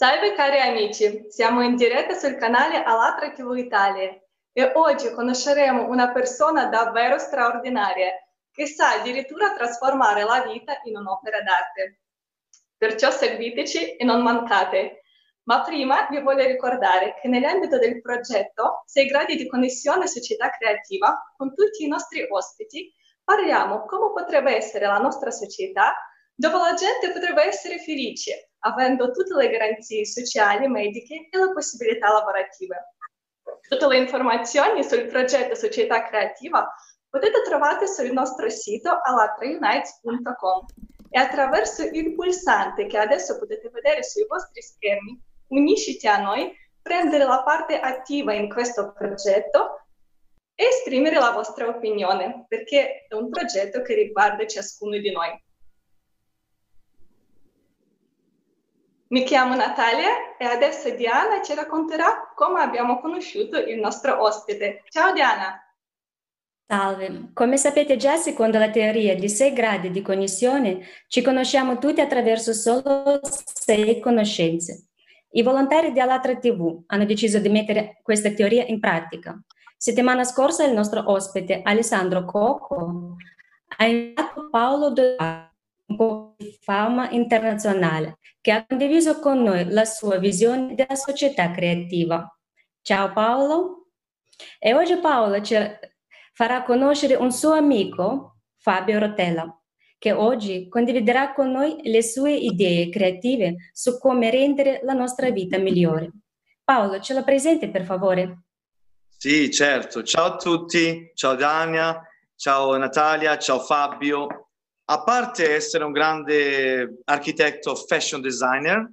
Salve cari amici, siamo in diretta sul canale Alatra TV Italia e oggi conosceremo una persona davvero straordinaria che sa addirittura trasformare la vita in un'opera d'arte. Perciò seguiteci e non mancate. Ma prima vi voglio ricordare che nell'ambito del progetto 6 gradi di connessione società creativa con tutti i nostri ospiti parliamo come potrebbe essere la nostra società dove la gente potrebbe essere felice, avendo tutte le garanzie sociali, mediche e le possibilità lavorative. Tutte le informazioni sul progetto Società Creativa potete trovare sul nostro sito alatraunites.com e attraverso il pulsante che adesso potete vedere sui vostri schermi, unisciti a noi, prendere la parte attiva in questo progetto e esprimere la vostra opinione, perché è un progetto che riguarda ciascuno di noi. Mi chiamo Natalia e adesso Diana ci racconterà come abbiamo conosciuto il nostro ospite. Ciao Diana! Salve, come sapete già secondo la teoria di sei gradi di cognizione ci conosciamo tutti attraverso solo sei conoscenze. I volontari di Alatra TV hanno deciso di mettere questa teoria in pratica. Settimana scorsa il nostro ospite Alessandro Cocco ha invitato Paolo po' di fama internazionale, che ha condiviso con noi la sua visione della società creativa. Ciao Paolo. E oggi Paolo ci farà conoscere un suo amico, Fabio Rotella, che oggi condividerà con noi le sue idee creative su come rendere la nostra vita migliore. Paolo, ce la presenti per favore? Sì, certo. Ciao a tutti, ciao Dania, ciao Natalia, ciao Fabio a parte essere un grande architetto fashion designer,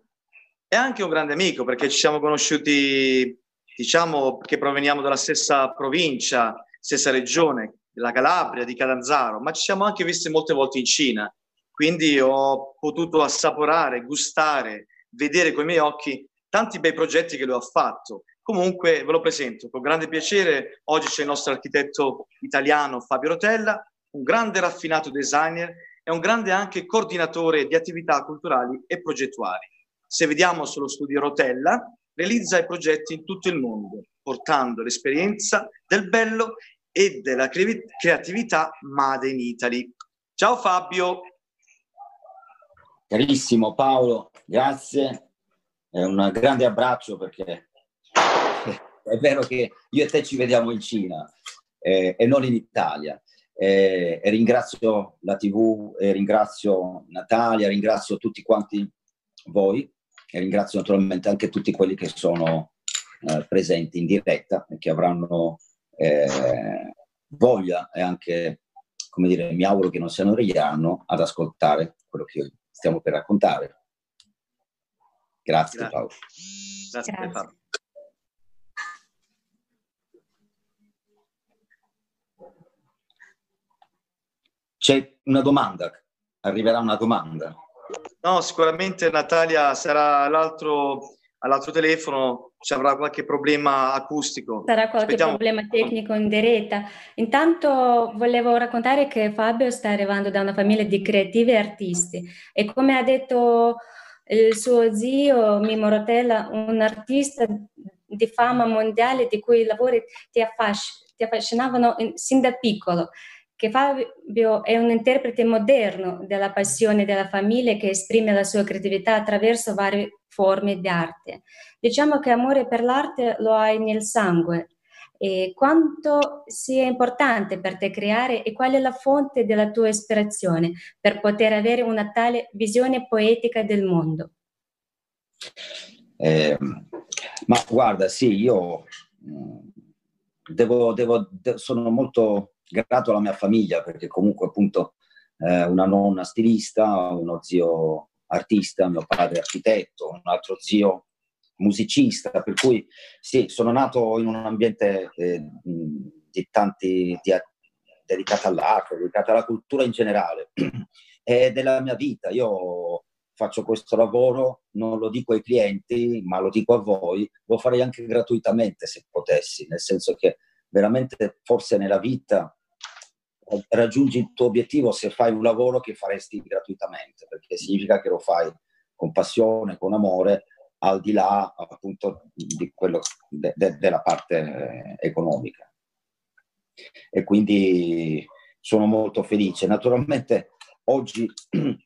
è anche un grande amico perché ci siamo conosciuti, diciamo che proveniamo dalla stessa provincia, stessa regione, la Calabria, di Catanzaro, ma ci siamo anche visti molte volte in Cina. Quindi ho potuto assaporare, gustare, vedere con i miei occhi tanti bei progetti che lui ha fatto. Comunque ve lo presento con grande piacere. Oggi c'è il nostro architetto italiano Fabio Rotella, un grande raffinato designer è un grande anche coordinatore di attività culturali e progettuali. Se vediamo sullo studio Rotella, realizza i progetti in tutto il mondo, portando l'esperienza del bello e della creatività Made in Italy. Ciao Fabio. Carissimo Paolo, grazie. È un grande abbraccio perché è vero che io e te ci vediamo in Cina eh, e non in Italia. Eh, e ringrazio la TV, e ringrazio Natalia, ringrazio tutti quanti voi e ringrazio naturalmente anche tutti quelli che sono eh, presenti in diretta e che avranno eh, voglia e anche, come dire, mi auguro che non si annoieranno ad ascoltare quello che stiamo per raccontare. Grazie, Grazie. Paolo. Grazie, Grazie. Paolo. C'è una domanda, arriverà una domanda. No, sicuramente Natalia sarà all'altro, all'altro telefono, ci avrà qualche problema acustico. Sarà qualche Aspettiamo. problema tecnico in diretta. Intanto volevo raccontare che Fabio sta arrivando da una famiglia di creativi e artisti e come ha detto il suo zio Mimo Rotella, un artista di fama mondiale di cui i lavori ti, affasc- ti affascinavano in, sin da piccolo che Fabio è un interprete moderno della passione della famiglia che esprime la sua creatività attraverso varie forme di arte. Diciamo che amore per l'arte lo hai nel sangue. E quanto sia importante per te creare e qual è la fonte della tua ispirazione per poter avere una tale visione poetica del mondo? Eh, ma guarda, sì, io mm, devo, devo, sono molto grato alla mia famiglia perché comunque appunto eh, una nonna stilista, uno zio artista, mio padre architetto, un altro zio musicista, per cui sì, sono nato in un ambiente eh, di tanti, di, dedicato all'arte, dedicato alla cultura in generale e della mia vita. Io faccio questo lavoro, non lo dico ai clienti, ma lo dico a voi, lo farei anche gratuitamente se potessi, nel senso che veramente forse nella vita raggiungi il tuo obiettivo se fai un lavoro che faresti gratuitamente, perché significa che lo fai con passione, con amore al di là appunto di quello de, de, della parte eh, economica. E quindi sono molto felice. Naturalmente oggi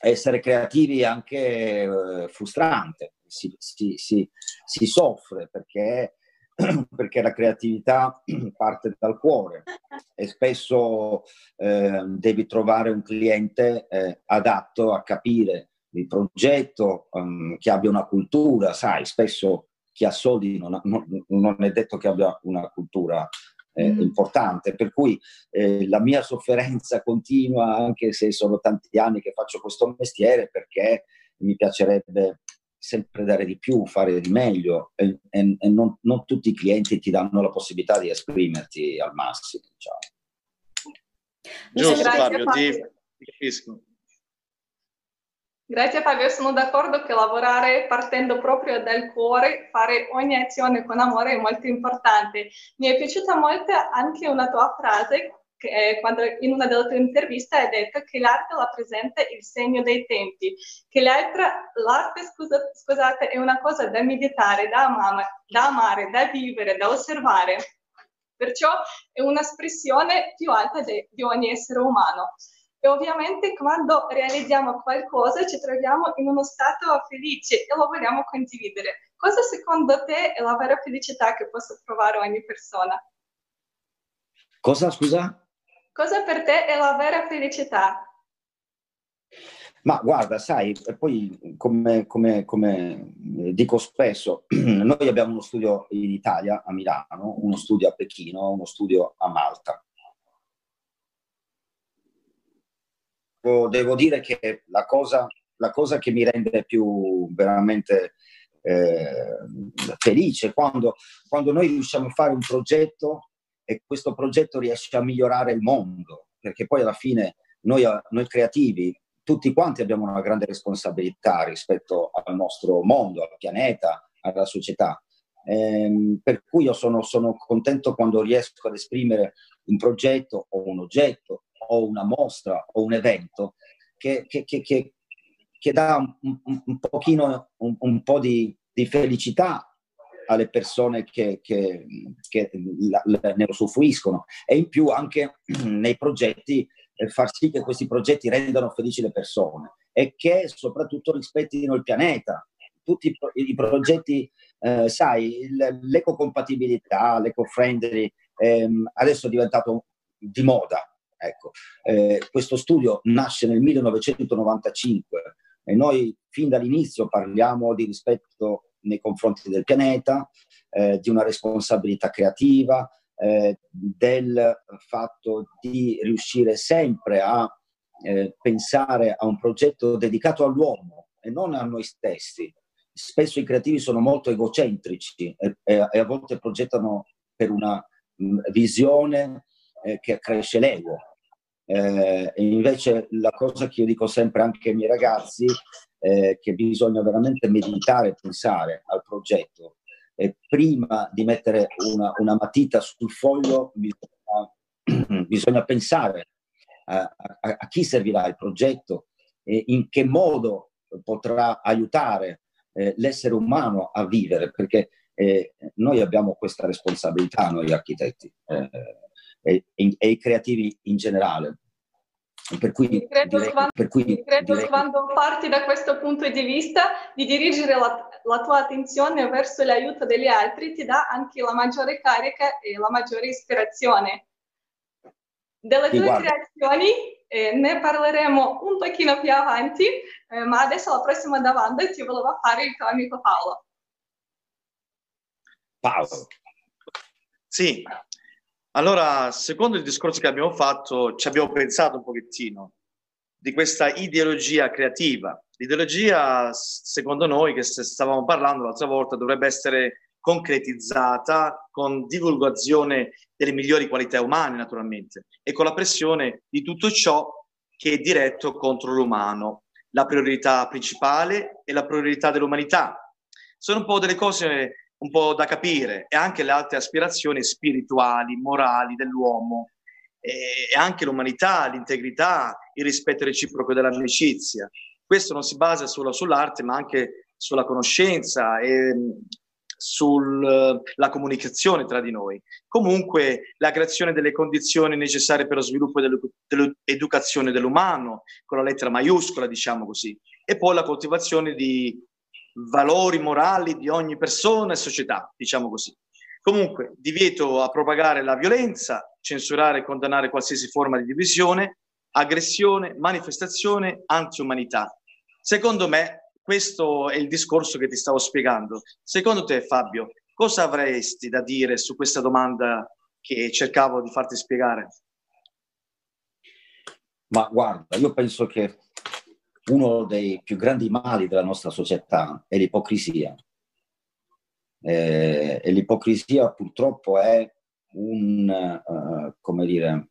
essere creativi è anche eh, frustrante, si, si, si, si soffre perché, perché, la creatività parte dal cuore e spesso eh, devi trovare un cliente eh, adatto a capire il progetto, um, che abbia una cultura, sai, spesso chi ha soldi non, ha, non, non è detto che abbia una cultura eh, mm. importante, per cui eh, la mia sofferenza continua, anche se sono tanti anni che faccio questo mestiere, perché mi piacerebbe sempre dare di più, fare di meglio e, e, e non, non, tutti i clienti ti danno la possibilità di esprimerti al massimo. Diciamo. Giusto Fabio, ti, ti capisco. Grazie Fabio, sono d'accordo che lavorare partendo proprio dal cuore, fare ogni azione con amore è molto importante. Mi è piaciuta molto anche una tua frase che quando in una delle tue interviste hai detto che l'arte rappresenta il segno dei tempi, che l'arte scusa, scusate, è una cosa da meditare, da amare, da amare, da vivere, da osservare. Perciò è un'espressione più alta de, di ogni essere umano. E ovviamente quando realizziamo qualcosa ci troviamo in uno stato felice e lo vogliamo condividere. Cosa secondo te è la vera felicità che possa provare ogni persona? Cosa, scusa? Cosa per te è la vera felicità? Ma guarda, sai, poi come, come, come, dico spesso, noi abbiamo uno studio in Italia, a Milano, uno studio a Pechino, uno studio a Malta. devo dire che la cosa, la cosa che mi rende più veramente eh, felice quando, quando noi riusciamo a fare un progetto e questo progetto riesce a migliorare il mondo, perché poi alla fine noi, noi creativi, tutti quanti abbiamo una grande responsabilità rispetto al nostro mondo, al pianeta, alla società. Eh, per cui io sono, sono contento quando riesco ad esprimere un progetto o un oggetto o una mostra o un evento che, che, che, che dà un, un, un pochino, un, un, po' di, di felicità alle persone che, che, che la, la, ne usufruiscono e in più anche nei progetti eh, far sì che questi progetti rendano felici le persone e che soprattutto rispettino il pianeta. Tutti i, i progetti, eh, sai, l'ecocompatibilità, l'eco-friendly, ehm, adesso è diventato di moda, Ecco, eh, questo studio nasce nel 1995 e noi fin dall'inizio parliamo di rispetto nei confronti del pianeta, eh, di una responsabilità creativa, eh, del fatto di riuscire sempre a eh, pensare a un progetto dedicato all'uomo e non a noi stessi. Spesso i creativi sono molto egocentrici e, e, e a volte progettano per una mh, visione eh, che accresce l'ego. Eh, invece la cosa che io dico sempre anche ai miei ragazzi è che bisogna veramente meditare e pensare al progetto. E prima di mettere una, una matita sul foglio bisogna, bisogna pensare a, a, a, chi servirà il progetto e in che modo potrà aiutare eh, l'essere umano a vivere, perché eh, noi abbiamo questa responsabilità, noi architetti. Eh, e, e, i creativi in generale. Per cui, credo, direi, quando, per cui credo direi... quando parti da questo punto di vista di dirigere la, la, tua attenzione verso l'aiuto degli altri ti dà anche la maggiore carica e la maggiore ispirazione. Delle tue guarda. creazioni eh, ne parleremo un pochino più avanti, eh, ma adesso la prossima domanda ti volevo fare il tuo amico Paolo. Paolo. Sì, allora, secondo il discorso che abbiamo fatto, ci abbiamo pensato un pochettino di questa ideologia creativa. L'ideologia, secondo noi, che stavamo parlando l'altra volta, dovrebbe essere concretizzata con divulgazione delle migliori qualità umane, naturalmente, e con la pressione di tutto ciò che è diretto contro l'umano, la priorità principale e la priorità dell'umanità. Sono un po' delle cose un po' da capire e anche le altre aspirazioni spirituali, morali dell'uomo e anche l'umanità, l'integrità, il rispetto reciproco dell'amicizia. Questo non si basa solo sull'arte, ma anche sulla conoscenza e sulla comunicazione tra di noi. Comunque la creazione delle condizioni necessarie per lo sviluppo dell'educazione dell'umano, con la lettera maiuscola, diciamo così, e poi la coltivazione di valori morali di ogni persona e società, diciamo così. Comunque, divieto a propagare la violenza, censurare e condannare qualsiasi forma di divisione, aggressione, manifestazione, anti-umanità. Secondo me, questo è il discorso che ti stavo spiegando. Secondo te, Fabio, cosa avresti da dire su questa domanda che cercavo di farti spiegare? Ma guarda, io penso che uno dei più grandi mali della nostra società è l'ipocrisia. Eh, e l'ipocrisia purtroppo è un, uh, come dire,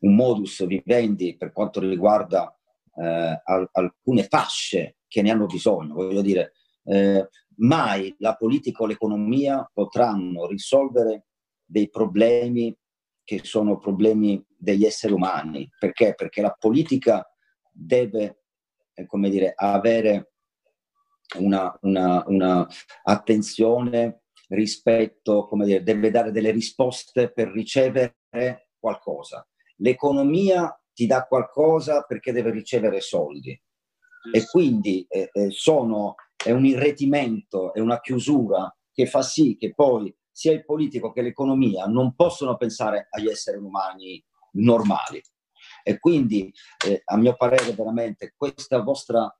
un modus vivendi per quanto riguarda eh, al- alcune fasce che ne hanno bisogno. Voglio dire, eh, mai la politica o l'economia potranno risolvere dei problemi che sono problemi degli esseri umani. Perché? Perché la politica deve, eh, come dire, avere una, una, una attenzione rispetto, come dire, deve dare delle risposte per ricevere qualcosa. L'economia ti dà qualcosa perché deve ricevere soldi e quindi eh, eh, sono, è un irretimento, è una chiusura che fa sì che poi sia il politico che l'economia non possono pensare agli esseri umani normali. E quindi, eh, a mio parere, veramente questa vostra,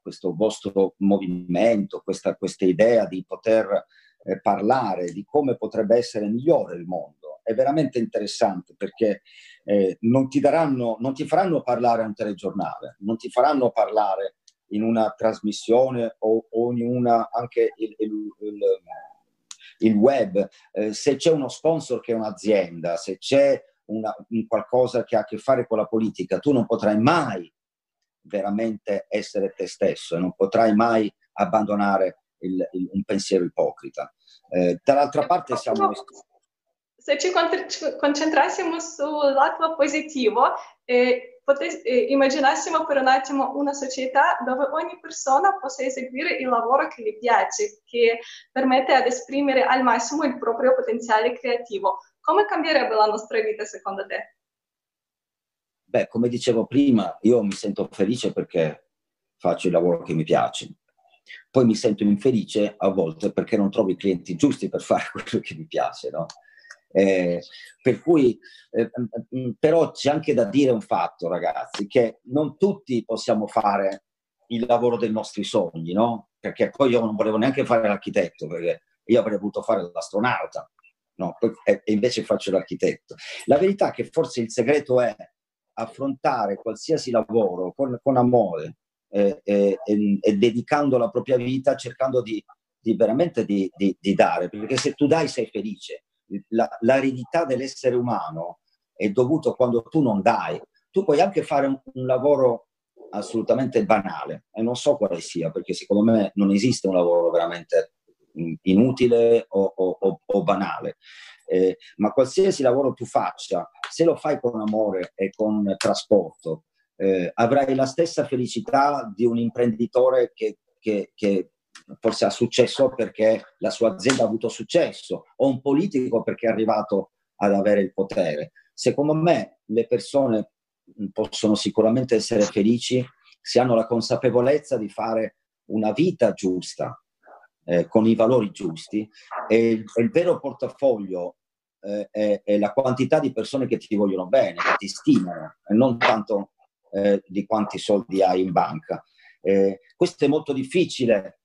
questo vostro movimento, questa, questa idea di poter eh, parlare di come potrebbe essere migliore il mondo è veramente interessante perché eh, non, ti daranno, non ti faranno parlare a un telegiornale, non ti faranno parlare in una trasmissione o, o in una anche il, il, il, il web. Eh, se c'è uno sponsor che è un'azienda, se c'è una, un qualcosa che ha a che fare con la politica, tu non potrai mai veramente essere te stesso e non potrai mai abbandonare il, il, un pensiero ipocrita. Eh, dall'altra parte siamo... Se ci concentrassimo sul lato positivo, eh, potes- eh, immaginassimo per un attimo una società dove ogni persona possa eseguire il lavoro che gli piace, che permette ad esprimere al massimo il proprio potenziale creativo. Come cambierebbe la nostra vita secondo te? Beh, come dicevo prima, io mi sento felice perché faccio il lavoro che mi piace. Poi mi sento infelice a volte perché non trovo i clienti giusti per fare quello che mi piace, no? Eh, per cui, eh, mm, mm, però c'è anche da dire un fatto, ragazzi, che non tutti possiamo fare il lavoro dei nostri sogni, no? Perché poi io non volevo neanche fare l'architetto, perché io avrei voluto fare l'astronauta, no? E invece faccio l'architetto. La verità è che forse il segreto è affrontare qualsiasi lavoro con, con amore, e, e, e, dedicando la propria vita cercando di, di veramente di, di, di, dare, perché se tu dai sei felice. La, l'aridità dell'essere umano è dovuto quando tu non dai. Tu puoi anche fare un, un lavoro assolutamente banale e non so quale sia, perché secondo me non esiste un lavoro veramente inutile o, o, o banale. Eh, ma qualsiasi lavoro tu faccia, se lo fai con amore e con trasporto, eh, avrai la stessa felicità di un imprenditore che, che, che forse ha successo perché la sua azienda ha avuto successo, o un politico perché è arrivato ad avere il potere. Secondo me le persone possono sicuramente essere felici se hanno la consapevolezza di fare una vita giusta, eh, con i valori giusti, e il, il vero portafoglio eh, è, è, la quantità di persone che ti vogliono bene, che ti stimano, e non tanto eh, di quanti soldi hai in banca. Eh, questo è molto difficile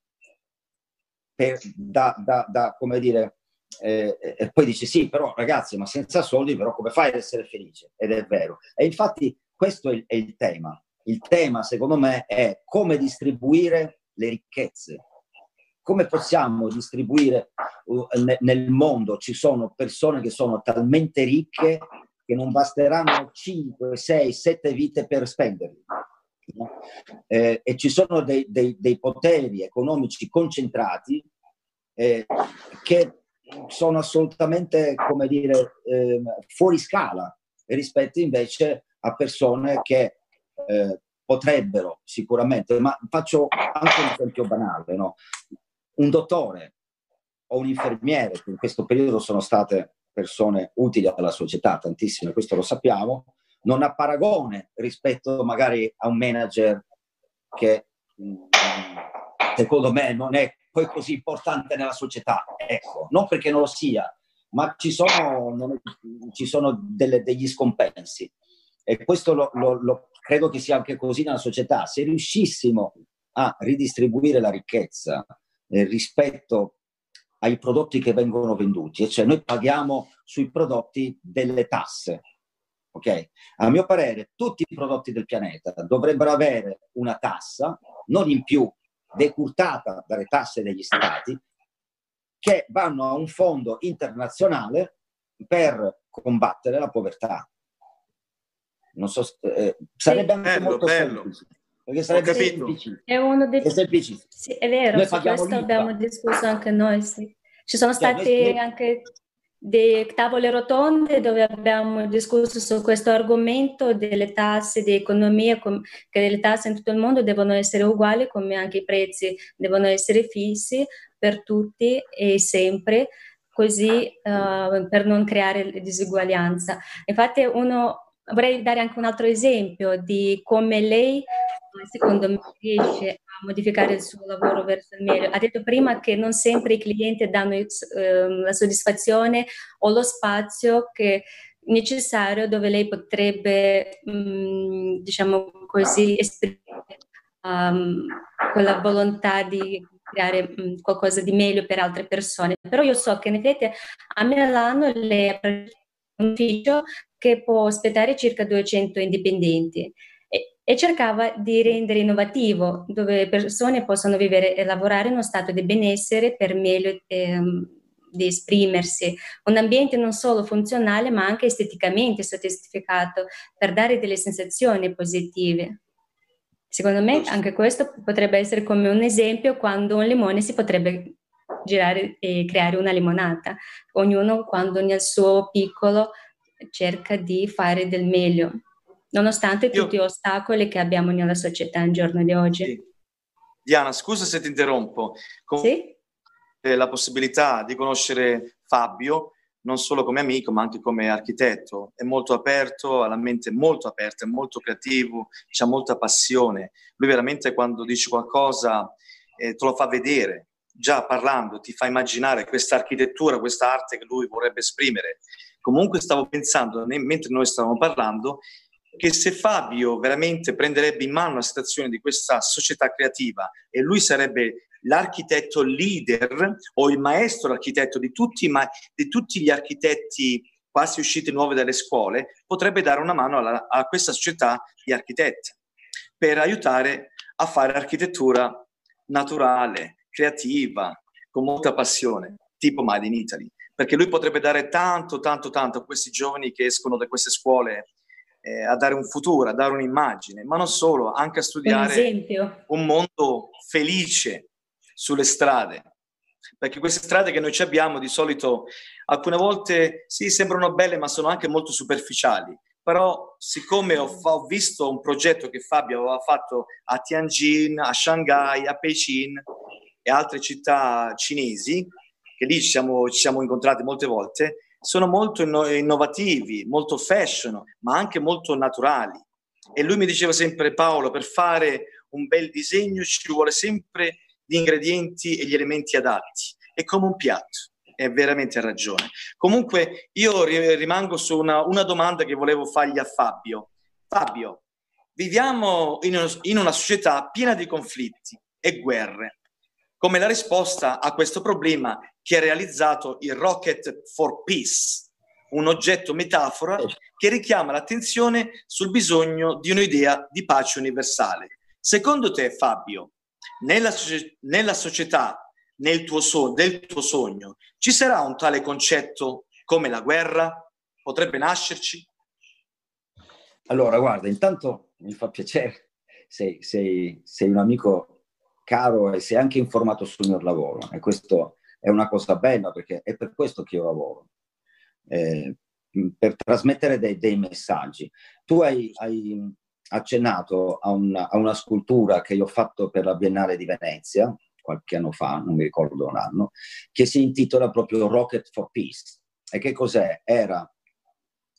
per, da, da, da, come dire, eh, e poi dice sì, però ragazzi, ma senza soldi però come fai ad essere felice? Ed è vero. E infatti questo è il, è il tema. Il tema, secondo me, è come distribuire le ricchezze. Come possiamo distribuire uh, nel mondo? Ci sono persone che sono talmente ricche che non basteranno 5, 6, 7 vite per spenderli. No? Eh, e ci sono dei, dei, dei, poteri economici concentrati eh, che sono assolutamente, come dire, eh, fuori scala rispetto invece a persone che eh, potrebbero sicuramente, ma faccio anche un esempio banale, no? Un dottore o un infermiere, che in questo periodo sono state persone utili alla società, tantissime, questo lo sappiamo, non ha paragone rispetto magari a un manager che mm, secondo me non è poi così importante nella società. Ecco, non perché non lo sia, ma ci sono, non, ci sono delle, degli scompensi. E questo lo, lo, lo, credo che sia anche così nella società. Se riuscissimo a ridistribuire la ricchezza eh, rispetto ai prodotti che vengono venduti, cioè noi paghiamo sui prodotti delle tasse, ok? A mio parere tutti i prodotti del pianeta dovrebbero avere una tassa, non in più, decurtata dalle tasse degli stati, che vanno a un fondo internazionale per combattere la povertà. Non so, eh, sarebbe anche bello, molto bello. semplice. Perché sarebbe semplice. È uno dei... È semplice. Sì, è vero, noi su questo abbiamo discusso anche noi. Sì. Ci sono cioè, stati noi... anche dei tavole rotonde dove abbiamo discusso su questo argomento delle tasse di economia, che le tasse in tutto il mondo devono essere uguali, come anche i prezzi devono essere fissi per tutti e sempre, così uh, per non creare disuguaglianza. Infatti uno, vorrei dare anche un altro esempio di come lei, secondo me, riesce modificare il suo lavoro verso il meglio. Ha detto prima che non sempre i clienti danno eh, la soddisfazione o lo spazio che necessario dove lei potrebbe, mh, mm, diciamo così, esprimere um, quella volontà di creare mh, mm, qualcosa di meglio per altre persone. Però io so che in effetti a Milano lei ha un ufficio che può ospitare circa 200 indipendenti e cercava di rendere innovativo, dove le persone possono vivere e lavorare in uno stato di benessere per meglio ehm, di esprimersi, un ambiente non solo funzionale ma anche esteticamente soddisfato per dare delle sensazioni positive. Secondo me anche questo potrebbe essere come un esempio quando un limone si potrebbe girare e creare una limonata, ognuno quando nel suo piccolo cerca di fare del meglio nonostante Io... tutti gli ostacoli che abbiamo nella società in giorno di oggi. Sì. Diana, scusa se ti interrompo. Con sì? La possibilità di conoscere Fabio non solo come amico ma anche come architetto. È molto aperto, ha la mente molto aperta, è molto creativo, ha molta passione. Lui veramente quando dice qualcosa eh, te lo fa vedere, già parlando ti fa immaginare questa architettura, questa arte che lui vorrebbe esprimere. Comunque stavo pensando, mentre noi stavamo parlando, che se Fabio veramente prenderebbe in mano la situazione di questa società creativa e lui sarebbe l'architetto leader o il maestro architetto di tutti, ma, di tutti gli architetti quasi usciti nuovi dalle scuole, potrebbe dare una mano alla, a questa società di architetti per aiutare a fare architettura naturale, creativa, con molta passione, tipo Made in Italy. Perché lui potrebbe dare tanto, tanto, tanto a questi giovani che escono da queste scuole eh, a dare un futuro, a dare un'immagine, ma non solo, anche a studiare un, un mondo felice sulle strade. Perché queste strade che noi ci abbiamo di solito alcune volte sì, sembrano belle, ma sono anche molto superficiali. Però, siccome ho, ho visto un progetto che Fabio aveva fatto a Tianjin, a Shanghai, a Beijing e altre città cinesi, che lì ci siamo, ci siamo incontrati molte volte, sono molto innovativi, molto fashion, ma anche molto naturali. E lui mi diceva sempre, Paolo, per fare un bel disegno ci vuole sempre gli ingredienti e gli elementi adatti. È come un piatto, è veramente ragione. Comunque io rimango su una, una domanda che volevo fargli a Fabio. Fabio, viviamo in una, in una società piena di conflitti e guerre. Come la risposta a questo problema che ha realizzato il Rocket for Peace, un oggetto metafora che richiama l'attenzione sul bisogno di un'idea di pace universale. Secondo te, Fabio, nella, nella società nel tuo so- del tuo sogno, ci sarà un tale concetto come la guerra? Potrebbe nascerci? Allora, guarda, intanto mi fa piacere, sei, sei, sei un amico caro e sei anche informato sul mio lavoro e questo è una cosa bella perché è per questo che io lavoro, eh, per trasmettere dei, dei, messaggi. Tu hai, hai, accennato a una, a una, scultura che io ho fatto per la Biennale di Venezia, qualche anno fa, non mi ricordo l'anno, che si intitola proprio Rocket for Peace. E che cos'è? Era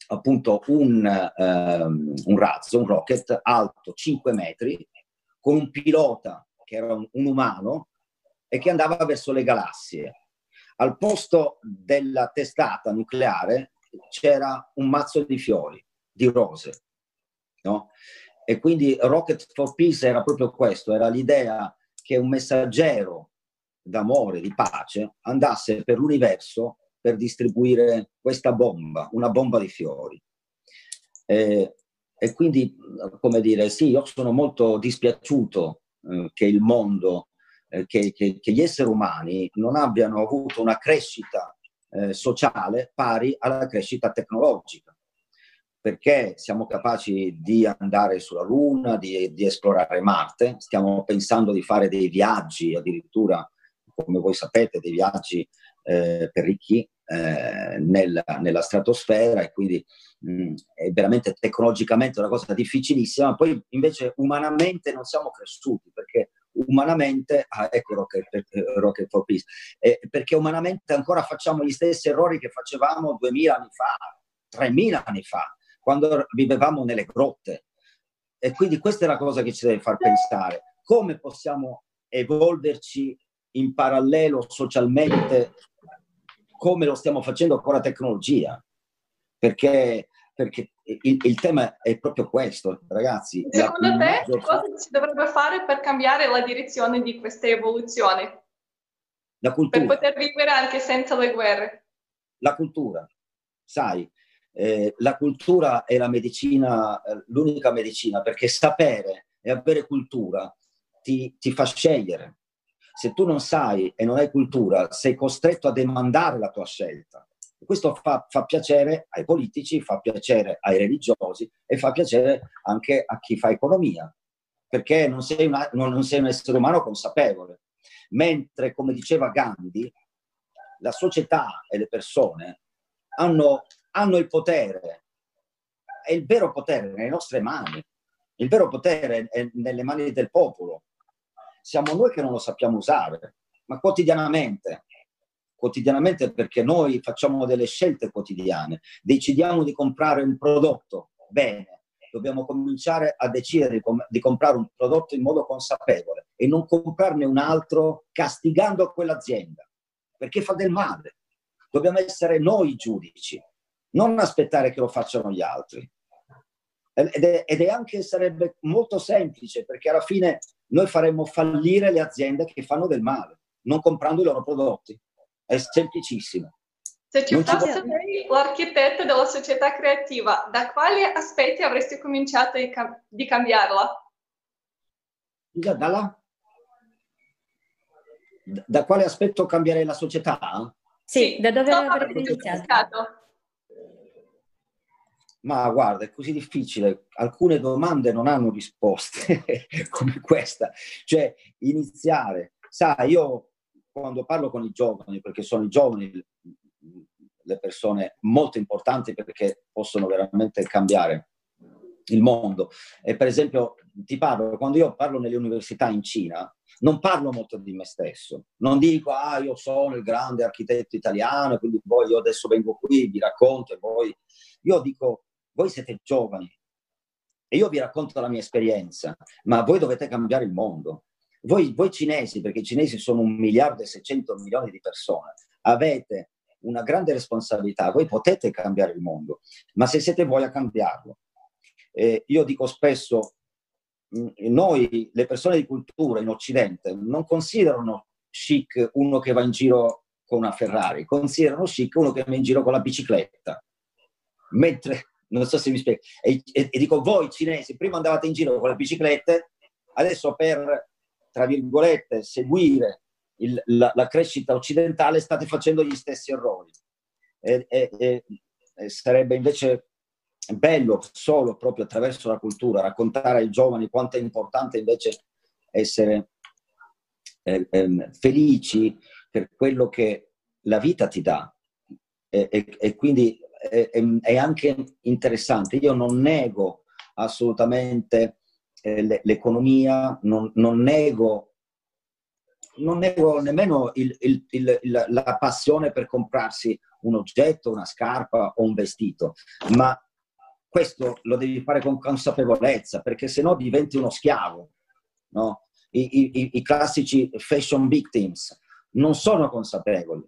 appunto un, um, un razzo, un rocket alto 5 metri, con un pilota che era un, un umano e che andava verso le galassie. Al posto della testata nucleare c'era un mazzo di fiori, di rose. No? E quindi Rocket for Peace era proprio questo, era l'idea che un messaggero d'amore, di pace, andasse per l'universo per distribuire questa bomba, una bomba di fiori. E, e quindi, come dire, sì, io sono molto dispiaciuto che il mondo, eh, che, che, che, gli esseri umani non abbiano avuto una crescita eh, sociale pari alla crescita tecnologica. Perché siamo capaci di andare sulla Luna, di, di, esplorare Marte, stiamo pensando di fare dei viaggi, addirittura, come voi sapete, dei viaggi eh, per ricchi eh, nella, nella, stratosfera e quindi mh, mm, è veramente tecnologicamente una cosa difficilissima, poi invece umanamente non siamo cresciuti perché umanamente, ah, ecco Rocket, Rocket for Peace, eh, perché umanamente ancora facciamo gli stessi errori che facevamo 2000 anni fa, 3000 anni fa quando vivevamo nelle grotte. E quindi questa è la cosa che ci deve far pensare. Come possiamo evolverci in parallelo socialmente come lo stiamo facendo con la tecnologia? Perché, perché il, il, tema è proprio questo, ragazzi. Secondo te cosa si dovrebbe fare per cambiare la direzione di queste evoluzioni? La cultura. Per poter vivere anche senza le guerre. La cultura. Sai, eh, la cultura è la medicina, l'unica medicina, perché sapere e avere cultura ti, ti, fa scegliere. Se tu non sai e non hai cultura, sei costretto a demandare la tua scelta. Questo fa, fa piacere ai politici, fa piacere ai religiosi e fa piacere anche a chi fa economia, perché non sei, una, non, non sei un essere umano consapevole. Mentre, come diceva Gandhi, la società e le persone hanno hanno il potere. E il vero potere è nelle nostre mani. Il vero potere è nelle mani del popolo. Siamo noi che non lo sappiamo usare, ma quotidianamente. Quotidianamente perché noi facciamo delle scelte quotidiane. Decidiamo di comprare un prodotto. Bene, dobbiamo cominciare a decidere di, com- di comprare un prodotto in modo consapevole e non comprarne un altro castigando quell'azienda, perché fa del male. Dobbiamo essere noi giudici non aspettare che lo facciano gli altri. Ed è, ed è, anche, sarebbe molto semplice, perché alla fine noi faremmo fallire le aziende che fanno del male, non comprando i loro prodotti. È semplicissimo. Se ci fosse ci... l'architetto della società creativa, da quali aspetti avresti cominciato di, cam- di cambiarla? Da, da, da, quale aspetto cambierei la società? Sì, da dove avresti iniziato? Ma guarda, è così difficile. Alcune domande non hanno risposte come questa. Cioè, iniziare. Sai, io quando parlo con i giovani, perché sono i giovani le persone molto importanti perché possono veramente cambiare il mondo. E per esempio, ti parlo, quando io parlo nelle università in Cina, non parlo molto di me stesso. Non dico, ah, io sono il grande architetto italiano, quindi poi io adesso vengo qui, vi racconto e poi... Io dico, voi siete giovani e io vi racconto la mia esperienza, ma voi dovete cambiare il mondo. Voi, voi cinesi, perché i cinesi sono un miliardo e 600 milioni di persone, avete una grande responsabilità, voi potete cambiare il mondo, ma se siete voi a cambiarlo. Eh, io dico spesso, mm, noi, le persone di cultura in Occidente, non considerano chic uno che va in giro con una Ferrari, considerano chic uno che va in giro con la bicicletta. Mentre non so se mi spiego. E, e, e, dico, voi cinesi, prima andavate in giro con le biciclette, adesso per, tra virgolette, seguire il, la, la, crescita occidentale state facendo gli stessi errori. E, e, sarebbe invece bello solo proprio attraverso la cultura raccontare ai giovani quanto è importante invece essere eh, eh, felici per quello che la vita ti dà e, e, e quindi è, è, anche interessante. Io non nego assolutamente eh, l'economia, non, non, nego, non nego nemmeno il, il, il, la passione per comprarsi un oggetto, una scarpa o un vestito, ma questo lo devi fare con consapevolezza, perché se no diventi uno schiavo. No? I, i, I classici fashion victims non sono consapevoli,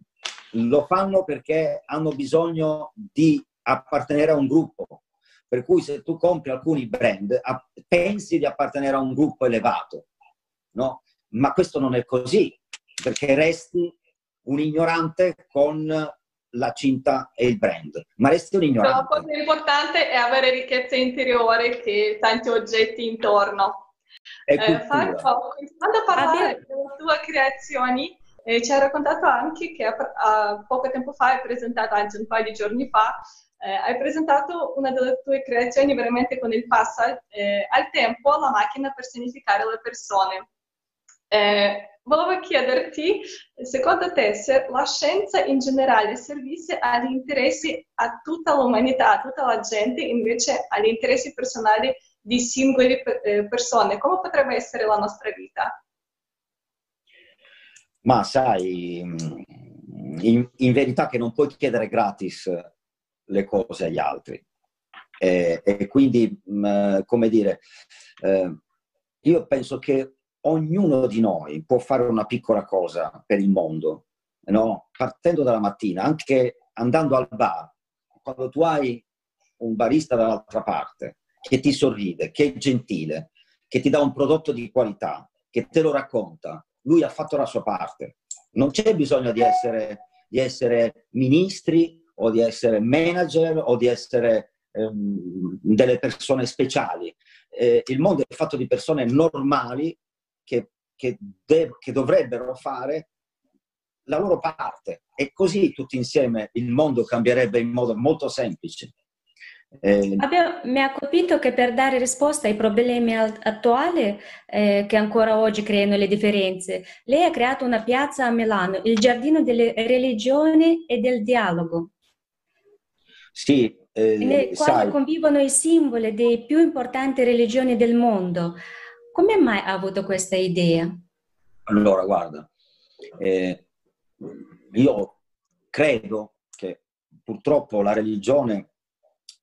lo fanno perché hanno bisogno di appartenere a un gruppo. Per cui se tu compri alcuni brand, pensi di appartenere a un gruppo elevato, no? Ma questo non è così, perché resti un ignorante con la cinta e il brand, ma resti un ignorante. La cosa importante è avere ricchezza interiore che tanti oggetti intorno. Eh, Fabio, quando parlare delle tue creazioni, eh, ci hai raccontato anche che a, poco tempo fa hai presentato, anzi un paio di giorni fa, eh, hai presentato una delle tue creazioni veramente con il passo eh, al tempo, la macchina per significare le persone. Eh, volevo chiederti, secondo te, se la scienza in generale servisse agli interessi a tutta l'umanità, a tutta la gente, invece agli interessi personali di singole eh, persone, come potrebbe essere la nostra vita? Ma sai, in, in verità che non puoi chiedere gratis le cose agli altri. E, e quindi, mh, come dire, eh, io penso che ognuno di noi può fare una piccola cosa per il mondo, no? partendo dalla mattina, anche andando al bar, quando tu hai un barista dall'altra parte che ti sorride, che è gentile, che ti dà un prodotto di qualità, che te lo racconta, lui ha fatto la sua parte. Non c'è bisogno di essere, di essere ministri o di essere manager o di essere ehm, delle persone speciali. Eh, il mondo è fatto di persone normali che, che, de- che dovrebbero fare la loro parte e così tutti insieme il mondo cambierebbe in modo molto semplice. Eh, Abbiamo, mi ha colpito che per dare risposta ai problemi attuali eh, che ancora oggi creano le differenze, lei ha creato una piazza a Milano, il Giardino delle Religioni e del Dialogo. Sì, eh, nel quale convivono i simboli delle più importanti religioni del mondo. Come mai ha avuto questa idea? Allora, guarda, eh, io credo che purtroppo la religione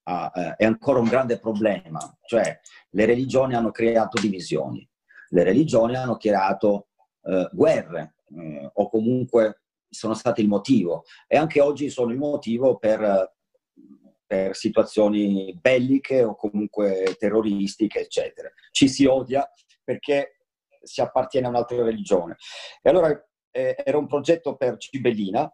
ha, eh, è ancora un grande problema, cioè le religioni hanno creato divisioni, le religioni hanno creato eh, guerre eh, o comunque sono state il motivo e anche oggi sono il motivo per per situazioni belliche o comunque terroristiche, eccetera. Ci si odia perché si appartiene a un'altra religione. E allora eh, era un progetto per Cibellina,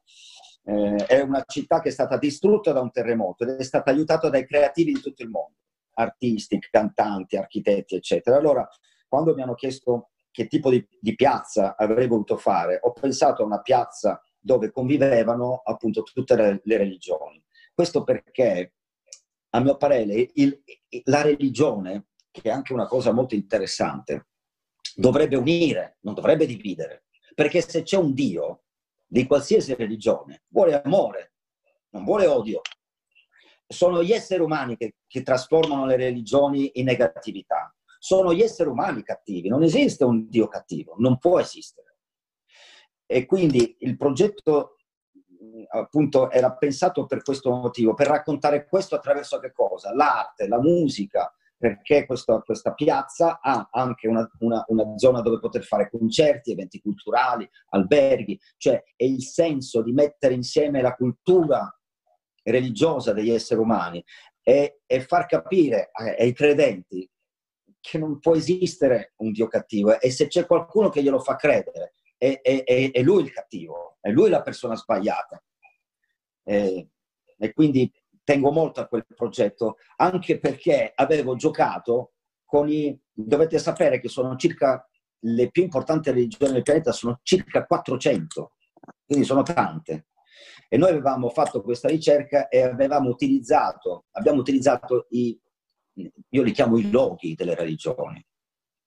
eh, è una città che è stata distrutta da un terremoto ed è stata aiutata dai creativi di tutto il mondo, artisti, cantanti, architetti, eccetera. Allora, quando mi hanno chiesto che tipo di, di piazza avrei voluto fare, ho pensato a una piazza dove convivevano appunto tutte le, le religioni questo perché, a mio parere, il, la religione, che è anche una cosa molto interessante, dovrebbe unire, non dovrebbe dividere. Perché se c'è un Dio di qualsiasi religione, vuole amore, non vuole odio. Sono gli esseri umani che, che trasformano le religioni in negatività. Sono gli esseri umani cattivi, non esiste un Dio cattivo, non può esistere. E quindi il progetto appunto era pensato per questo motivo, per raccontare questo attraverso che cosa? L'arte, la musica, perché questo, questa piazza ha anche una, una, una, zona dove poter fare concerti, eventi culturali, alberghi, cioè è il senso di mettere insieme la cultura religiosa degli esseri umani e, e far capire ai, ai credenti che non può esistere un Dio cattivo e se c'è qualcuno che glielo fa credere è, è, è, è lui il cattivo, è lui la persona sbagliata. E, e quindi tengo molto a quel progetto, anche perché avevo giocato con i... Dovete sapere che sono circa le più importanti religioni del pianeta, sono circa 400, quindi sono tante. E noi avevamo fatto questa ricerca e avevamo utilizzato, abbiamo utilizzato i, io li chiamo i loghi delle religioni,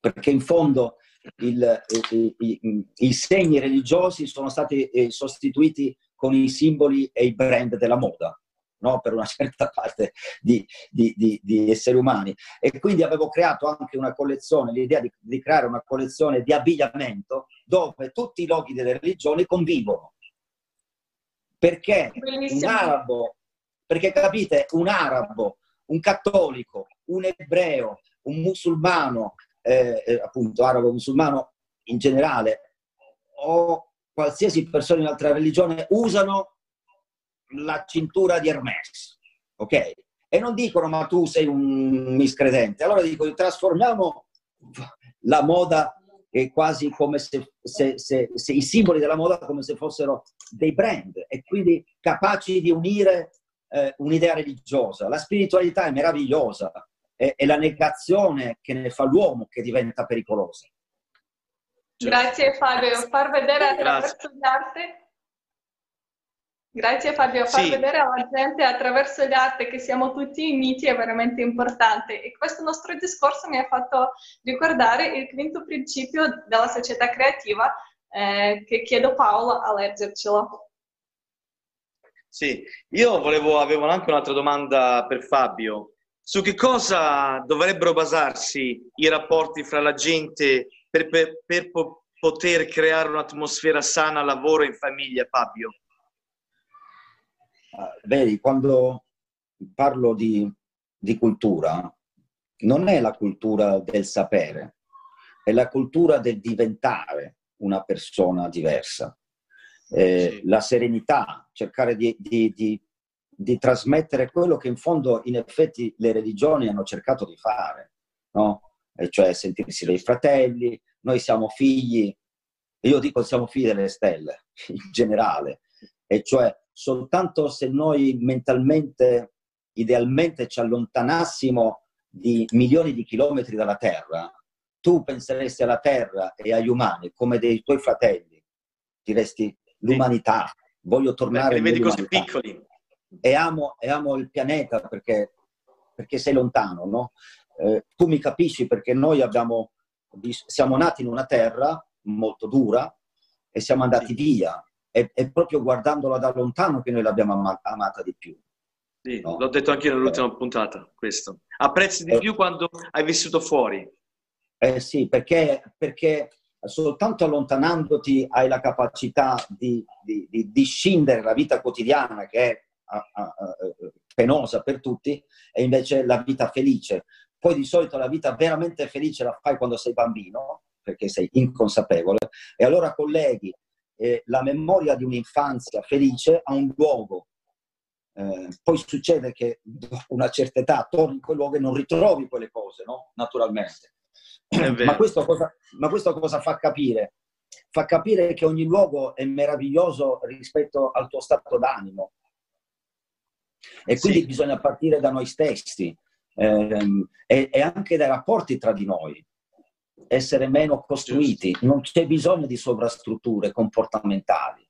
perché in fondo il, i, i, i, segni religiosi sono stati eh, sostituiti con i simboli e i brand della moda. No? per una certa parte di, di, di, di, esseri umani. E quindi avevo creato anche una collezione, l'idea di, creare una collezione di abbigliamento dove tutti i loghi delle religioni convivono. Perché Bellissimo. un arabo, perché capite, un arabo, un cattolico, un ebreo, un musulmano, eh, eh appunto arabo musulmano in generale, o qualsiasi persona in altra religione usano la cintura di Hermes, ok? E non dicono ma tu sei un miscredente, allora dico trasformiamo la moda è quasi come se, se, se, se, i simboli della moda come se fossero dei brand e quindi capaci di unire eh, un'idea religiosa. La spiritualità è meravigliosa, è, è, la negazione che ne fa l'uomo che diventa pericolosa. Grazie Fabio, far vedere attraverso l'arte Grazie Fabio, far sì. vedere alla gente attraverso l'arte che siamo tutti uniti è veramente importante e questo nostro discorso mi ha fatto ricordare il quinto principio della società creativa eh, che chiedo Paolo a leggercelo. Sì, io volevo, avevo anche un'altra domanda per Fabio. Su che cosa dovrebbero basarsi i rapporti fra la gente per, per, per poter creare un'atmosfera sana al lavoro e in famiglia, Fabio? Ah, vedi, quando parlo di, di cultura, non è la cultura del sapere, è la cultura del diventare una persona diversa. Eh, la serenità, cercare di, di, di, di, trasmettere quello che in fondo in effetti le religioni hanno cercato di fare, no? E cioè sentirsi dei fratelli, noi siamo figli, io dico siamo figli delle stelle in generale, e cioè soltanto se noi mentalmente, idealmente ci allontanassimo di milioni di chilometri dalla Terra, tu penseresti alla Terra e agli umani come dei tuoi fratelli, diresti l'umanità, voglio tornare Perché vedi così piccoli. E amo, e amo il pianeta perché, perché sei lontano, no? Eh, tu mi capisci perché noi abbiamo, siamo nati in una terra molto dura e siamo andati via è, è, proprio guardandola da lontano che noi l'abbiamo am- amata di più. Sì, no? l'ho detto anche nell'ultima eh. puntata, questo. Apprezzi di eh. più quando hai vissuto fuori. Eh sì, perché, perché soltanto allontanandoti hai la capacità di, di, di, di scindere la vita quotidiana che è a, a, a, penosa per tutti e invece la vita felice. Poi di solito la vita veramente felice la fai quando sei bambino, perché sei inconsapevole, e allora colleghi eh, la memoria di un'infanzia felice ha un luogo. Eh, poi succede che dopo una certa età torni in quel luogo e non ritrovi quelle cose, no? Naturalmente. Ma questo, cosa, ma questo cosa fa capire? Fa capire che ogni luogo è meraviglioso rispetto al tuo stato d'animo. E quindi sì. bisogna partire da noi stessi ehm, e, e anche dai rapporti tra di noi essere meno costruiti, non c'è bisogno di sovrastrutture comportamentali,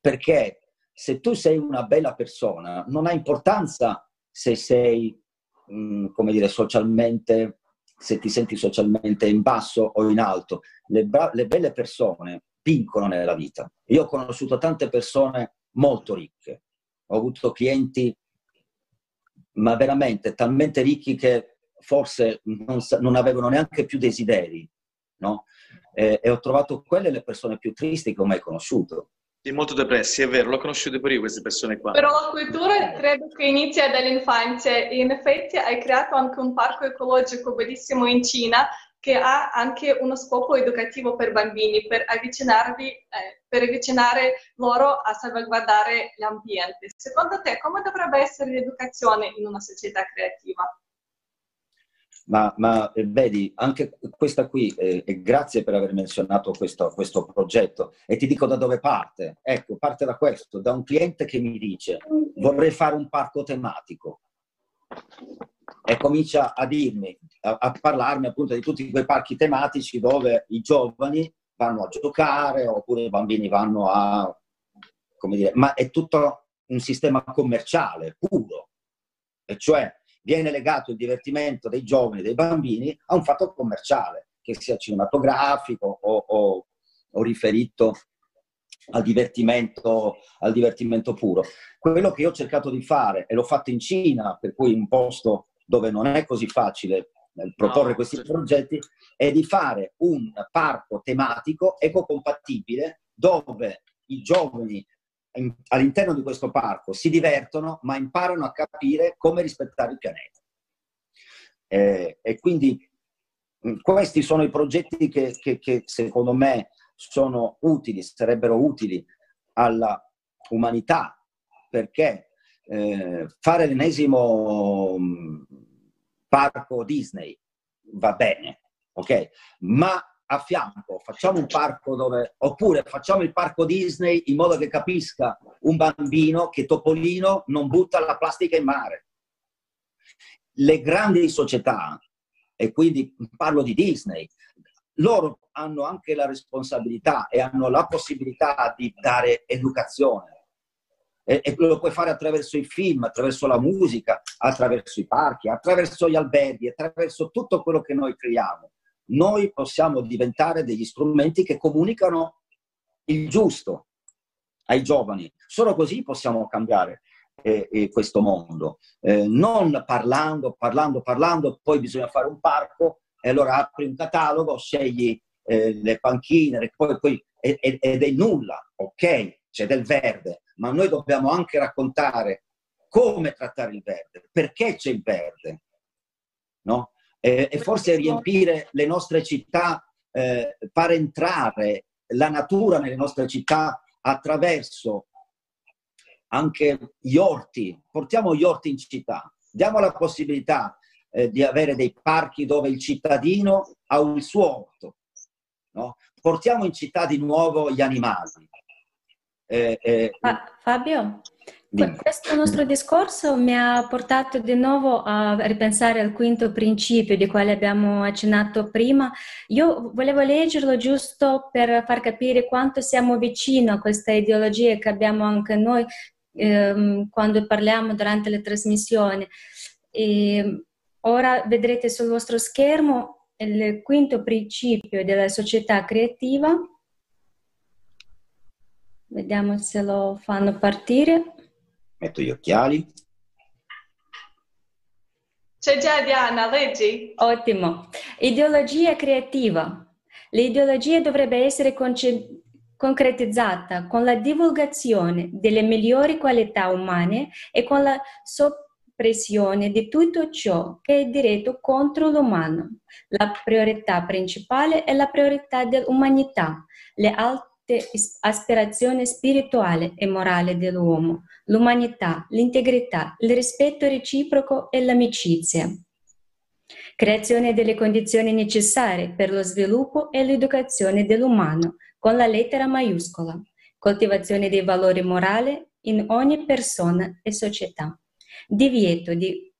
perché se tu sei una bella persona, non ha importanza se sei, mh, mm, come dire, socialmente, se ti senti socialmente in basso o in alto. Le, bra- le belle persone vincono nella vita. Io ho conosciuto tante persone molto ricche, ho avuto clienti, ma veramente talmente ricchi che forse non, non avevano neanche più desideri, no? E, e, ho trovato quelle le persone più tristi che ho mai conosciuto. Sì, molto depressi, è vero, l'ho conosciuto pure io queste persone qua. Però la cultura credo che inizia dall'infanzia e in effetti hai creato anche un parco ecologico bellissimo in Cina che ha anche uno scopo educativo per bambini, per avvicinarvi, eh, per avvicinare loro a salvaguardare l'ambiente. Secondo te come dovrebbe essere l'educazione in una società creativa? Ma, ma eh, vedi, anche questa qui, eh, e grazie per aver menzionato questo, questo, progetto, e ti dico da dove parte. Ecco, parte da questo, da un cliente che mi dice vorrei fare un parco tematico. E comincia a dirmi, a, a parlarmi appunto di tutti quei parchi tematici dove i giovani vanno a giocare oppure i bambini vanno a, come dire, ma è tutto un sistema commerciale puro, e cioè viene legato il divertimento dei giovani, dei bambini, a un fatto commerciale, che sia cinematografico o, o, o riferito al divertimento, al divertimento puro. Quello che io ho cercato di fare, e l'ho fatto in Cina, per cui un posto dove non è così facile eh, proporre questi progetti, è di fare un parco tematico ecocompatibile dove i giovani all'interno di questo parco si divertono, ma imparano a capire come rispettare il pianeta. Eh, e quindi mm, questi sono i progetti che, che, che secondo me sono utili, sarebbero utili alla umanità, perché eh, fare l'ennesimo mm, parco Disney va bene, ok? Ma a fianco facciamo un parco dove, oppure facciamo il parco Disney in modo che capisca un bambino che Topolino non butta la plastica in mare. Le grandi società, e quindi parlo di Disney, loro hanno anche la responsabilità e hanno la possibilità di dare educazione. E, e lo puoi fare attraverso i film, attraverso la musica, attraverso i parchi, attraverso gli alberghi, attraverso tutto quello che noi creiamo. Noi possiamo diventare degli strumenti che comunicano il giusto ai giovani. Solo così possiamo cambiare eh, eh, questo mondo. Eh, non parlando, parlando, parlando, poi bisogna fare un parco e allora apri un catalogo, scegli eh, le panchine, poi, poi, ed, è nulla, ok? C'è del verde, ma noi dobbiamo anche raccontare come trattare il verde, perché c'è il verde, no? E, e forse riempire le nostre città, eh, far entrare la natura nelle nostre città attraverso anche gli orti, portiamo gli orti in città, diamo la possibilità eh, di avere dei parchi dove il cittadino ha il suo orto. No? Portiamo in città di nuovo gli animali. Eh, eh, Fabio, dimmi. questo nostro discorso mi ha portato di nuovo a ripensare al quinto principio di quale abbiamo accennato prima. Io volevo leggerlo giusto per far capire quanto siamo vicini a questa ideologia che abbiamo anche noi ehm, quando parliamo durante le trasmissioni. E Ora vedrete sul vostro schermo il quinto principio della società creativa. Vediamo se lo fanno partire. Metto gli occhiali. C'è già Diana, leggi? Ottimo. Ideologia creativa. L'ideologia dovrebbe essere conce- concretizzata con la divulgazione delle migliori qualità umane e con la soppressione pressione di tutto ciò che è diretto contro l'umano. La priorità principale è la priorità dell'umanità, le alte aspirazioni spirituali e morali dell'uomo, l'umanità, l'integrità, il rispetto reciproco e l'amicizia. Creazione delle condizioni necessarie per lo sviluppo e l'educazione dell'umano, con la lettera maiuscola. Coltivazione dei valori morali in ogni persona e società divieto di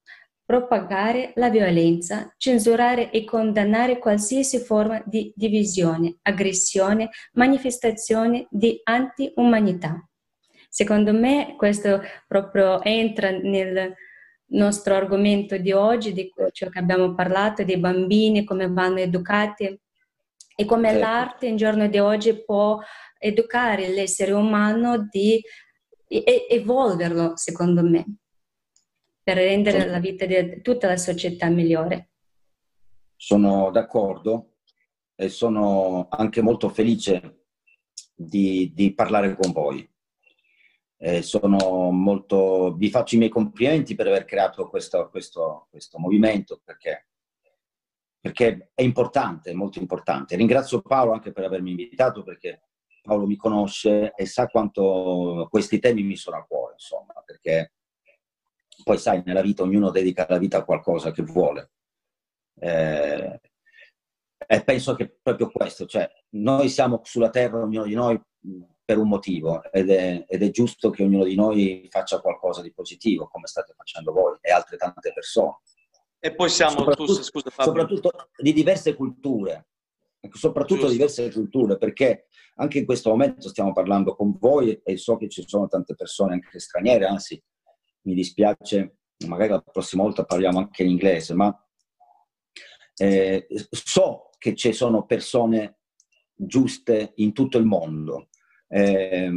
propagare la violenza, censurare e condannare qualsiasi forma di divisione, aggressione, manifestazione di anti-umanità. Secondo me questo proprio entra nel nostro argomento di oggi, di ciò che abbiamo parlato, dei bambini, come vanno educati e come certo. l'arte in giorno di oggi può educare l'essere umano di evolverlo, secondo me per rendere la vita di tutta la società migliore. Sono d'accordo e sono anche molto felice di, di parlare con voi. Eh, sono molto, vi faccio i miei complimenti per aver creato questo, questo, questo movimento perché, perché, è importante, è molto importante. Ringrazio Paolo anche per avermi invitato perché Paolo mi conosce e sa quanto questi temi mi sono a cuore, insomma, perché poi sai, nella vita ognuno dedica la vita a qualcosa che vuole. Eh, e penso che proprio questo, cioè noi siamo sulla terra, ognuno di noi, per un motivo ed è, ed è giusto che ognuno di noi faccia qualcosa di positivo, come state facendo voi e altre tante persone. E poi siamo, soprattutto, tu, scusa, soprattutto di diverse culture, soprattutto Giusto. di diverse culture, perché anche in questo momento stiamo parlando con voi e so che ci sono tante persone anche straniere, anzi mi dispiace, magari la prossima volta parliamo anche in inglese, ma eh, so che ci sono persone giuste in tutto il mondo, Eh,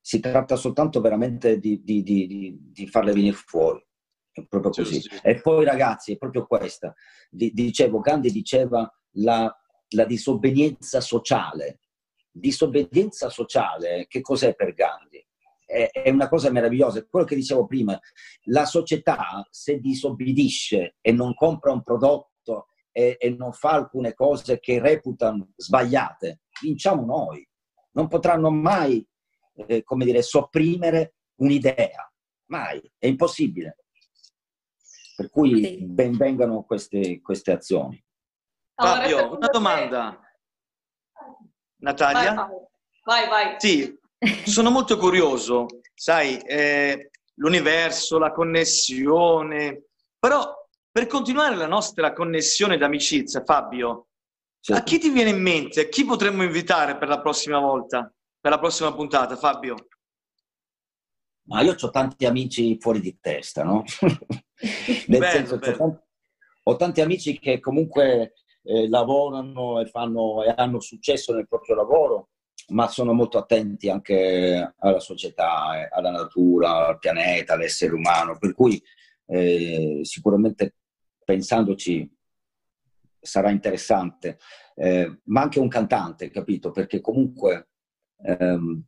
si tratta soltanto veramente di, di, di, di farle venire fuori. È proprio così. E poi ragazzi, è proprio questa. Dicevo, Gandhi diceva la, la disobbedienza sociale. Disobbedienza sociale, che cos'è per Gandhi? È, una cosa meravigliosa. Quello che dicevo prima, la società se disobbedisce e non compra un prodotto e, e non fa alcune cose che reputano sbagliate, vinciamo noi. Non potranno mai, eh, come dire, sopprimere un'idea. Mai, è impossibile. Per cui sì. ben vengano queste, queste azioni. Fabio, una domanda. Natalia? Vai, vai. Sì, sono molto curioso. Sai, eh, l'universo, la connessione, però per continuare la nostra connessione d'amicizia, Fabio, sì. a chi ti viene in mente? Chi potremmo invitare per la prossima volta, per la prossima puntata, Fabio? Ma io ho tanti amici fuori di testa, no? Nel bello, senso, bello. Ho, tanti, ho, tanti, amici che comunque eh, lavorano e, fanno, e hanno successo nel proprio lavoro, ma sono molto attenti anche alla società, eh, alla natura, al pianeta, all'essere umano, per cui eh, sicuramente pensandoci sarà interessante, eh, ma anche un cantante, capito? Perché comunque ehm,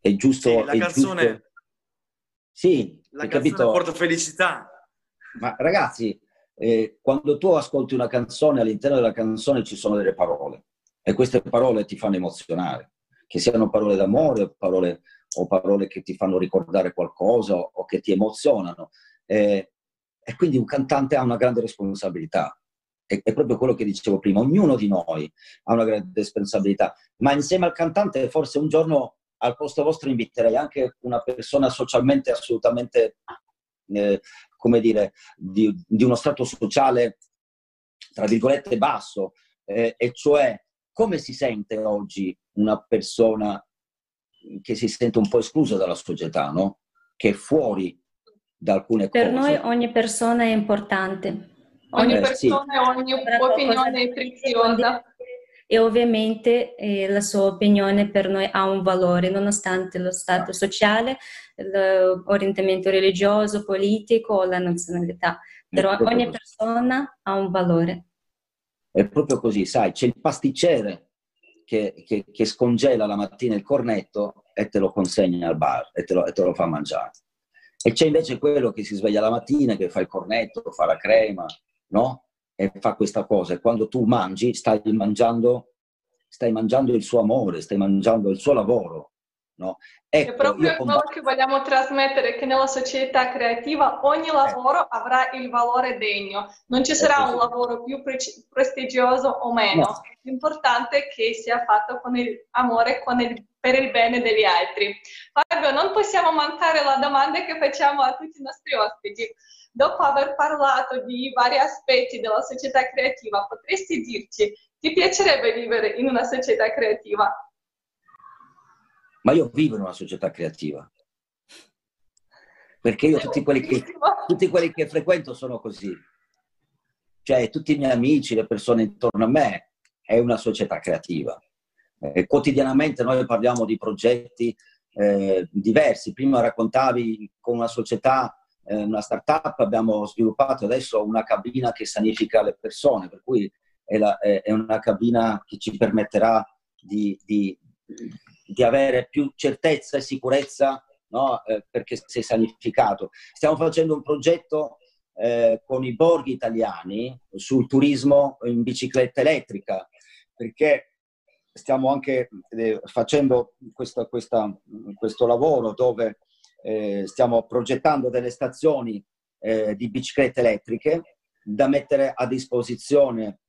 è giusto... Sì, la canzone... Giusto... Sì, la canzone capito? porta felicità. Ma ragazzi, eh, quando tu ascolti una canzone, all'interno della canzone ci sono delle parole e queste parole ti fanno emozionare, che siano parole d'amore parole, o parole che ti fanno ricordare qualcosa o, che ti emozionano. Eh, e quindi un cantante ha una grande responsabilità. È, è proprio quello che dicevo prima, ognuno di noi ha una grande responsabilità, ma insieme al cantante forse un giorno al posto vostro inviterei anche una persona socialmente assolutamente eh, come dire, di, di, uno strato sociale, tra virgolette, basso, eh, e cioè come si sente oggi una persona che si sente un po' esclusa dalla società, no? che è fuori da alcune per cose. Per noi ogni persona è importante. Ogni eh, persona sì. ogni opinione è preziosa e ovviamente eh, la sua opinione per noi ha un valore, nonostante lo stato sociale, l'orientamento religioso, politico o la nazionalità. Però ogni persona ha un valore. È proprio così, sai, c'è il pasticcere che, che, che, scongela la mattina il cornetto e te lo consegna al bar e te lo, e te lo fa mangiare. E c'è invece quello che si sveglia la mattina, che fa il cornetto, fa la crema, no? e fa questa cosa. E quando tu mangi, stai mangiando, stai mangiando il suo amore, stai mangiando il suo lavoro. No? Ecco, è proprio quello che vogliamo trasmettere, che nella società creativa ogni eh. lavoro eh. avrà il valore degno, non ci sarà un lavoro più pre- prestigioso o meno, no. l'importante è che sia fatto con il amore con il, per il bene degli altri. Fabio, non possiamo mancare la domanda che facciamo a tutti i nostri ospiti dopo aver parlato di vari aspetti della società creativa, potresti dirci, ti piacerebbe vivere in una società creativa? Ma io vivo in una società creativa. Perché io tutti quelli, che, tutti quelli che frequento sono così. Cioè, tutti i miei amici, le persone intorno a me, è una società creativa. Eh, quotidianamente noi parliamo di progetti eh, diversi. Prima raccontavi con una società eh, una startup, abbiamo sviluppato adesso una cabina che sanifica le persone, per cui è, la, è, è una cabina che ci permetterà di, di, di avere più certezza e sicurezza no? eh, perché è sanificato. Stiamo facendo un progetto eh, con i borghi italiani sul turismo in bicicletta elettrica, perché stiamo anche eh, facendo questa, questa, questo lavoro dove eh, stiamo progettando delle stazioni eh, di biciclette elettriche da mettere a disposizione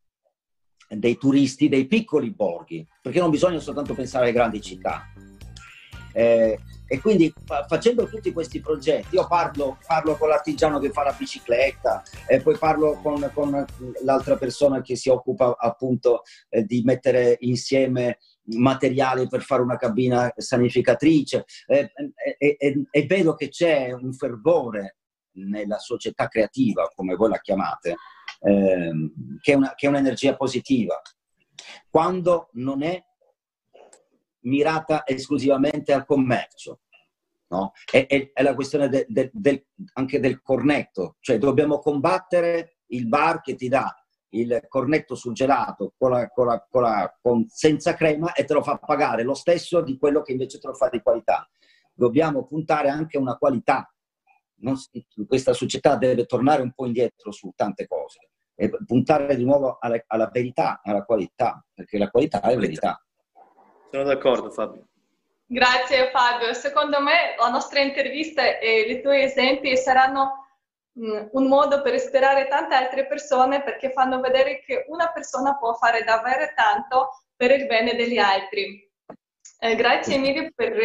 dei turisti dei piccoli borghi, perché non bisogna soltanto pensare alle grandi città. Eh, e quindi facendo tutti questi progetti, io parlo, parlo, con l'artigiano che fa la bicicletta, poi parlo con, con l'altra persona che si occupa appunto eh, di mettere insieme materiali per fare una cabina sanificatrice e, e, e, e vedo che c'è un fervore nella società creativa, come voi la chiamate, ehm, che, è una, che è un'energia positiva. Quando non è mirata esclusivamente al commercio. No? È, è, è, la questione de, de, del, anche del cornetto, cioè dobbiamo combattere il bar che ti dà il cornetto sul gelato con la, con la, con la, senza crema e te lo fa pagare lo stesso di quello che invece te lo fa di qualità. Dobbiamo puntare anche a una qualità. Non, questa società deve tornare un po' indietro su tante cose e puntare di nuovo alla, alla verità, alla qualità, perché la qualità è verità. Sono d'accordo Fabio. Grazie Fabio. Secondo me la nostra intervista e i tuoi esempi saranno mm, un modo per ispirare tante altre persone perché fanno vedere che una persona può fare davvero tanto per il bene degli altri. Eh, grazie Emilio per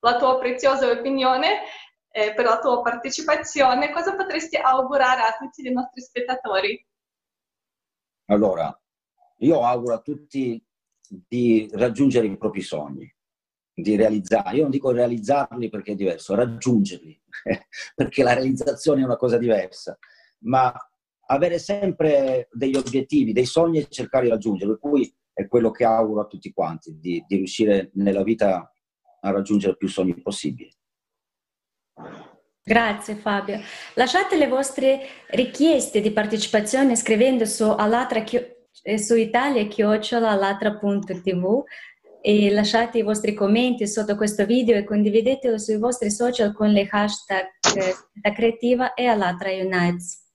la tua preziosa opinione e per la tua partecipazione. Cosa potresti augurare a tutti i nostri spettatori? Allora, io auguro a tutti di raggiungere i propri sogni, di realizzare. Io non dico realizzarli perché è diverso, raggiungerli, perché la realizzazione è una cosa diversa, ma avere sempre degli obiettivi, dei sogni e cercare di raggiungerli, per cui è quello che auguro a tutti quanti, di, di riuscire nella vita a raggiungere più sogni possibili. Grazie Fabio. Lasciate le vostre richieste di partecipazione scrivendo su Alatra eh, su italia.alatra.tv e lasciate i vostri commenti sotto questo video e condividetelo sui vostri social con le hashtag eh, Creativa e Alatra Unites.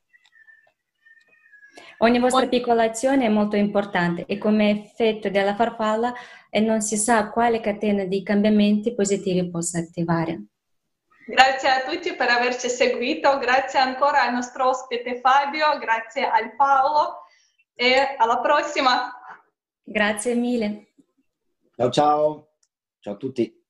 Ogni vostra piccola azione è molto importante e come effetto della farfalla e non si sa quale catena di cambiamenti positivi possa attivare. Grazie a tutti per averci seguito, grazie ancora al nostro ospite Fabio, grazie al Paolo e alla prossima. Grazie mille. Ciao ciao, ciao a tutti.